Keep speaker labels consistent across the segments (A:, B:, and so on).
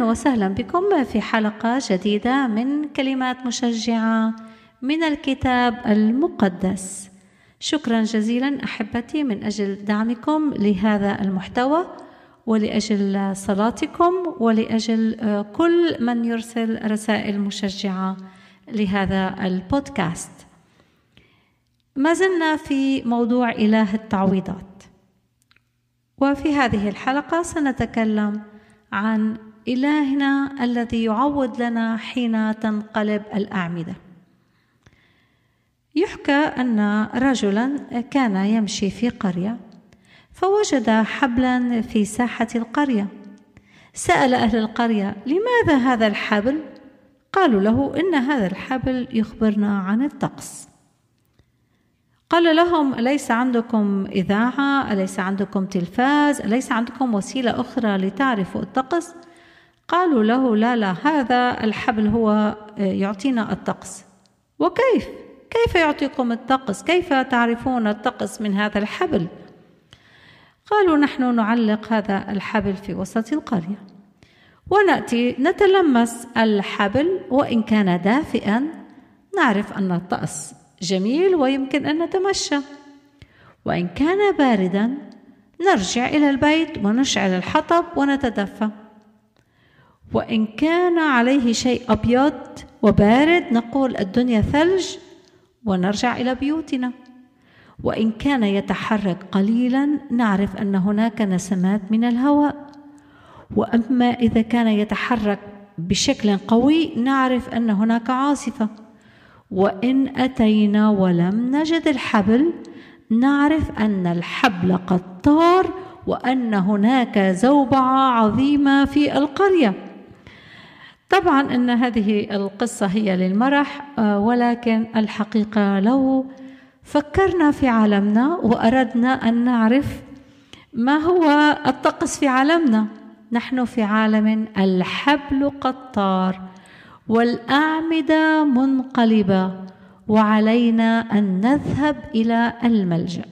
A: أهلا وسهلا بكم في حلقة جديدة من كلمات مشجعة من الكتاب المقدس. شكرا جزيلا أحبتي من أجل دعمكم لهذا المحتوى ولأجل صلاتكم ولأجل كل من يرسل رسائل مشجعة لهذا البودكاست. ما زلنا في موضوع إله التعويضات. وفي هذه الحلقة سنتكلم عن إلهنا الذي يعوض لنا حين تنقلب الأعمدة. يحكى أن رجلا كان يمشي في قرية فوجد حبلا في ساحة القرية. سأل أهل القرية: لماذا هذا الحبل؟ قالوا له: إن هذا الحبل يخبرنا عن الطقس. قال لهم أليس عندكم إذاعة؟ أليس عندكم تلفاز؟ أليس عندكم وسيلة أخرى لتعرفوا الطقس؟ قالوا له لا لا هذا الحبل هو يعطينا الطقس وكيف؟ كيف يعطيكم الطقس؟ كيف تعرفون الطقس من هذا الحبل؟ قالوا نحن نعلق هذا الحبل في وسط القرية ونأتي نتلمس الحبل وإن كان دافئا نعرف أن الطقس جميل ويمكن أن نتمشى وإن كان باردا نرجع إلى البيت ونشعل الحطب ونتدفى وإن كان عليه شيء أبيض وبارد نقول الدنيا ثلج ونرجع إلى بيوتنا. وإن كان يتحرك قليلا نعرف أن هناك نسمات من الهواء. وأما إذا كان يتحرك بشكل قوي نعرف أن هناك عاصفة. وإن أتينا ولم نجد الحبل نعرف أن الحبل قد طار وأن هناك زوبعة عظيمة في القرية. طبعا أن هذه القصة هي للمرح ولكن الحقيقة لو فكرنا في عالمنا وأردنا أن نعرف ما هو الطقس في عالمنا نحن في عالم الحبل قد طار والأعمدة منقلبة وعلينا أن نذهب إلى الملجأ.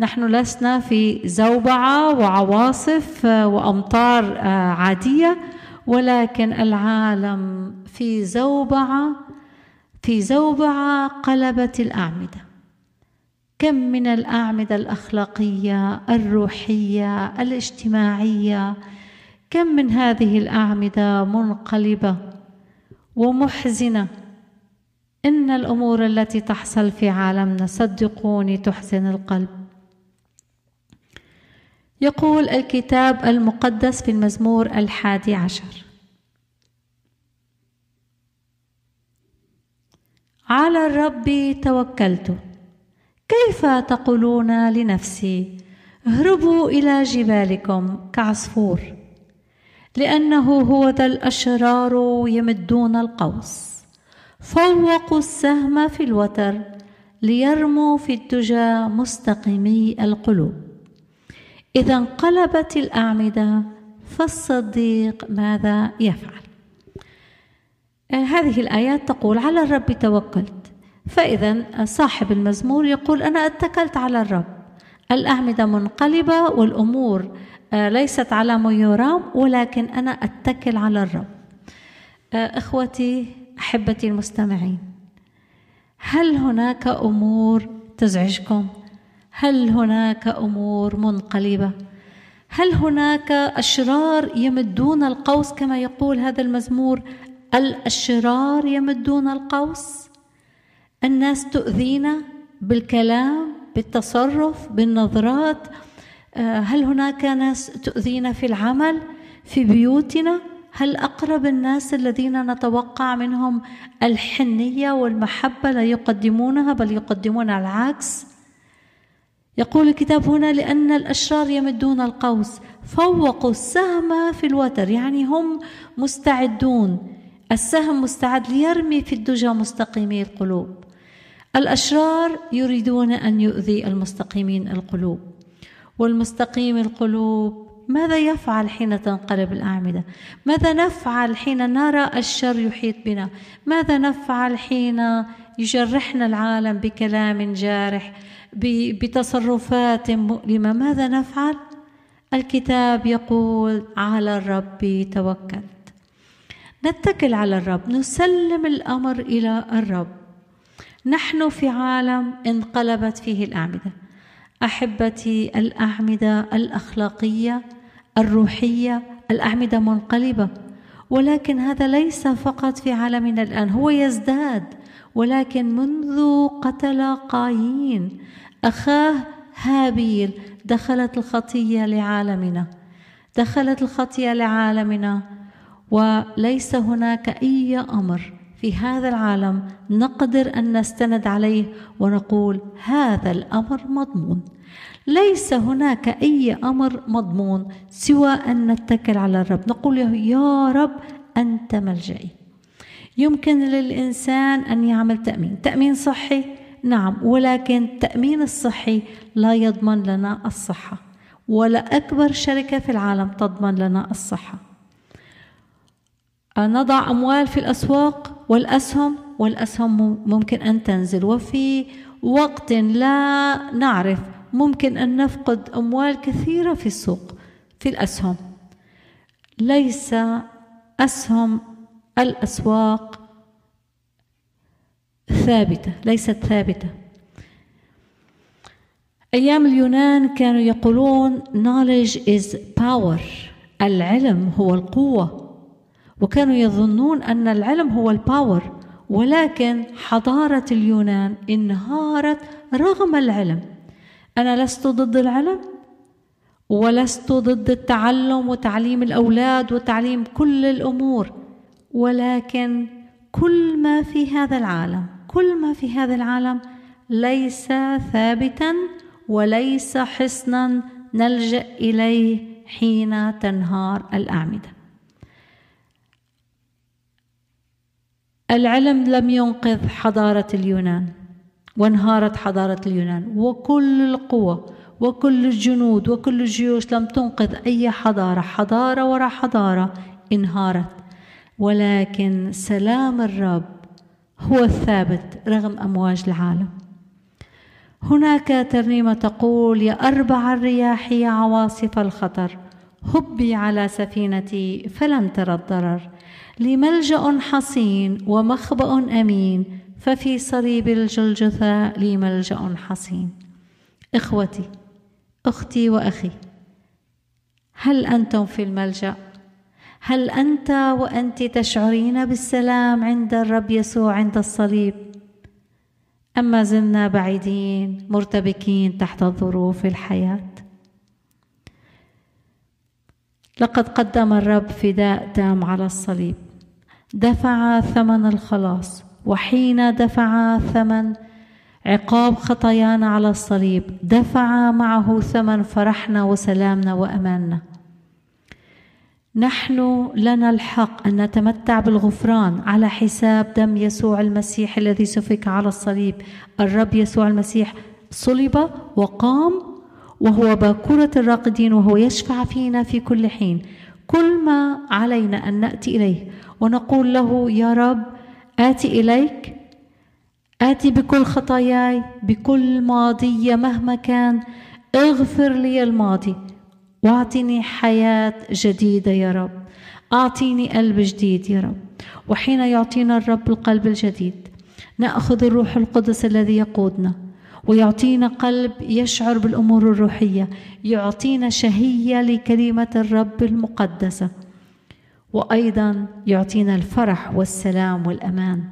A: نحن لسنا في زوبعة وعواصف وأمطار عادية ولكن العالم في زوبعة في زوبعة قلبت الأعمدة. كم من الأعمدة الأخلاقية الروحية الاجتماعية كم من هذه الأعمدة منقلبة ومحزنة. إن الأمور التي تحصل في عالمنا صدقوني تحزن القلب. يقول الكتاب المقدس في المزمور الحادي عشر. على الرب توكلت. كيف تقولون لنفسي؟ اهربوا إلى جبالكم كعصفور لأنه هو ذا الأشرار يمدون القوس. فوقوا السهم في الوتر ليرموا في الدجى مستقيمي القلوب. إذا انقلبت الأعمدة فالصديق ماذا يفعل؟ هذه الآيات تقول على الرب توكلت فإذا صاحب المزمور يقول أنا اتكلت على الرب الأعمدة منقلبة والأمور ليست على ما يرام ولكن أنا أتكل على الرب إخوتي أحبتي المستمعين هل هناك أمور تزعجكم؟ هل هناك أمور منقلبة؟ هل هناك أشرار يمدون القوس كما يقول هذا المزمور؟ الأشرار يمدون القوس؟ الناس تؤذينا بالكلام بالتصرف بالنظرات. هل هناك ناس تؤذينا في العمل في بيوتنا؟ هل أقرب الناس الذين نتوقع منهم الحنية والمحبة لا يقدمونها بل يقدمون العكس؟ يقول الكتاب هنا لأن الأشرار يمدون القوس فوقوا السهم في الوتر يعني هم مستعدون. السهم مستعد ليرمي في الدجى مستقيمي القلوب. الأشرار يريدون أن يؤذي المستقيمين القلوب والمستقيم القلوب ماذا يفعل حين تنقلب الأعمدة؟ ماذا نفعل حين نرى الشر يحيط بنا؟ ماذا نفعل حين يجرحنا العالم بكلام جارح بتصرفات مؤلمة؟ ماذا نفعل؟ الكتاب يقول على الرب توكلت. نتكل على الرب نسلم الأمر إلى الرب. نحن في عالم انقلبت فيه الأعمدة. أحبتي الأعمدة الأخلاقية الروحية الأعمدة منقلبة. ولكن هذا ليس فقط في عالمنا الآن هو يزداد. ولكن منذ قتل قايين أخاه هابيل دخلت الخطية لعالمنا. دخلت الخطية لعالمنا وليس هناك أي أمر في هذا العالم نقدر أن نستند عليه ونقول هذا الأمر مضمون. ليس هناك أي أمر مضمون سوى أن نتكل على الرب. نقول يا رب أنت ملجئي. يمكن للإنسان أن يعمل تأمين. تأمين صحي؟ نعم ولكن التامين الصحي لا يضمن لنا الصحة. ولا أكبر شركة في العالم تضمن لنا الصحة. نضع أموال في الأسواق؟ والأسهم والأسهم ممكن أن تنزل. وفي وقت لا نعرف ممكن أن نفقد أموال كثيرة في السوق في الأسهم. ليس أسهم الأسواق ثابتة ليست ثابتة. أيام اليونان كانوا يقولون knowledge is power العلم هو القوة. وكانوا يظنون أن العلم هو الباور ولكن حضارة اليونان انهارت رغم العلم. أنا لست ضد العلم ولست ضد التعلم وتعليم الأولاد وتعليم كل الأمور ولكن كل ما في هذا العالم كل ما في هذا العالم ليس ثابتا وليس حصنا نلجأ إليه حين تنهار الأعمدة. العلم لم ينقذ حضارة اليونان وانهارت حضارة اليونان وكل القوى وكل الجنود وكل الجيوش لم تنقذ أي حضارة حضارة وراء حضارة انهارت. ولكن سلام الرب هو الثابت رغم أمواج العالم. هناك ترنيمة تقول يا أربع الرياح يا عواصف الخطر هبي على سفينتي فلن ترى الضرر لي ملجا حصين ومخبأ أمين ففي صليب الجلجثة لي ملجا حصين. إخوتي أختي وأخي هل أنتم في الملجأ؟ هل أنت وأنت تشعرين بالسلام عند الرب يسوع عند الصليب؟ أما زلنا بعيدين مرتبكين تحت ظروف الحياة. لقد قدم الرب فداء تام على الصليب. دفع ثمن الخلاص وحين دفع ثمن عقاب خطايانا على الصليب دفع معه ثمن فرحنا وسلامنا وأماننا. نحن لنا الحق أن نتمتع بالغفران على حساب دم يسوع المسيح الذي سفك على الصليب. الرب يسوع المسيح صلب وقام وهو باكورة الراقدين وهو يشفع فينا في كل حين. كل ما علينا أن نأتي إليه ونقول له يا رب آتي إليك آتي بكل خطاياي بكل ماضية مهما كان اغفر لي الماضي واعطني حياة جديدة يا رب أعطيني قلب جديد يا رب وحين يعطينا الرب القلب الجديد نأخذ الروح القدس الذي يقودنا ويعطينا قلب يشعر بالأمور الروحية يعطينا شهية لكلمة الرب المقدسة. وأيضا يعطينا الفرح والسلام والأمان.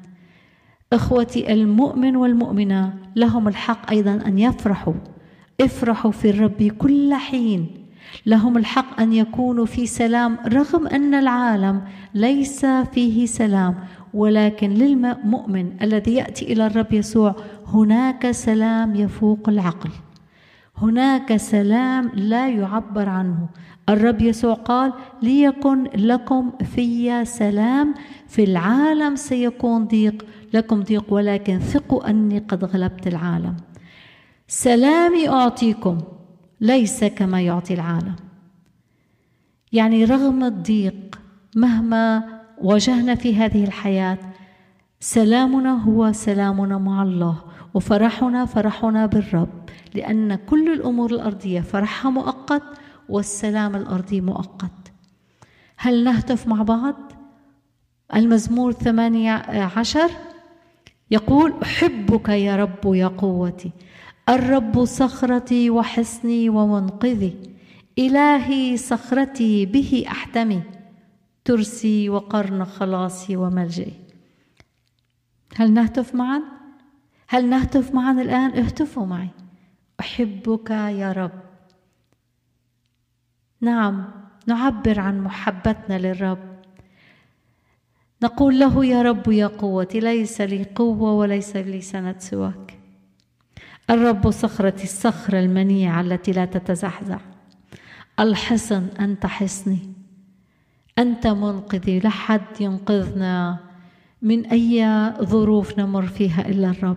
A: إخوتي المؤمن والمؤمنة لهم الحق أيضا أن يفرحوا. افرحوا في الرب كل حين. لهم الحق أن يكونوا في سلام رغم أن العالم ليس فيه سلام. ولكن للمؤمن الذي يأتي إلى الرب يسوع هناك سلام يفوق العقل. هناك سلام لا يعبر عنه. الرب يسوع قال ليكن لكم في سلام في العالم سيكون ضيق. لكم ضيق ولكن ثقوا أني قد غلبت العالم. سلامي أعطيكم ليس كما يعطي العالم. يعني رغم الضيق مهما واجهنا في هذه الحياة. سلامنا هو سلامنا مع الله وفرحنا فرحنا بالرب لأن كل الأمور الأرضية فرحها مؤقت والسلام الأرضي مؤقت. هل نهتف مع بعض؟ المزمور ثمانية عشر يقول أحبك يا رب يا قوتي الرب صخرتي وحصني ومنقذي إلهي صخرتي به أحتمي. ترسي وقرن خلاصي وملجئي. هل نهتف معا؟ هل نهتف معا الآن؟ اهتفوا معي. أحبك يا رب. نعم نعبر عن محبتنا للرب. نقول له يا رب يا قوتي ليس لي قوة وليس لي سند سواك. الرب صخرتي الصخرة المنيعة التي لا تتزحزح. الحصن أنت حصني أنت منقذي لا حد ينقذنا من أي ظروف نمر فيها إلا الرب.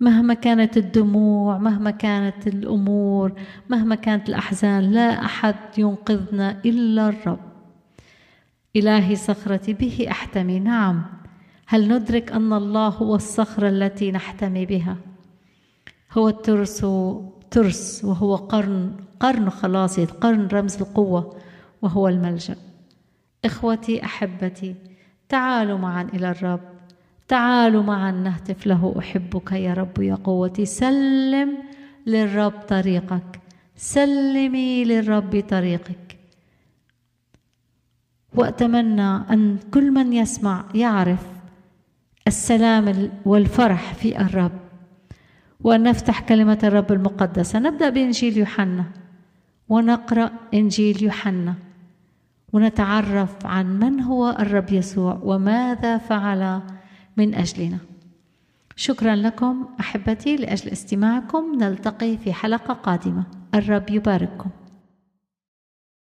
A: مهما كانت الدموع مهما كانت الأمور مهما كانت الأحزان لا أحد ينقذنا إلا الرب. إلهي صخرتي به أحتمي. نعم. هل ندرك أن الله هو الصخرة التي نحتمي بها؟ هو الترس ترس وهو قرن قرن خلاصي القرن رمز القوة. وهو الملجأ. إخوتي أحبتي تعالوا معا إلى الرب. تعالوا معا نهتف له. أحبك يا رب يا قوتي. سلم للرب طريقك. سلمي للرب طريقك. وأتمنى أن كل من يسمع يعرف السلام والفرح في الرب. وأن نفتح كلمة الرب المقدسة. نبدأ بإنجيل يوحنا. ونقرأ إنجيل يوحنا. ونتعرف عن من هو الرب يسوع وماذا فعل من أجلنا. شكرا لكم أحبتي لأجل استماعكم. نلتقي في حلقة قادمة. الرب يبارككم.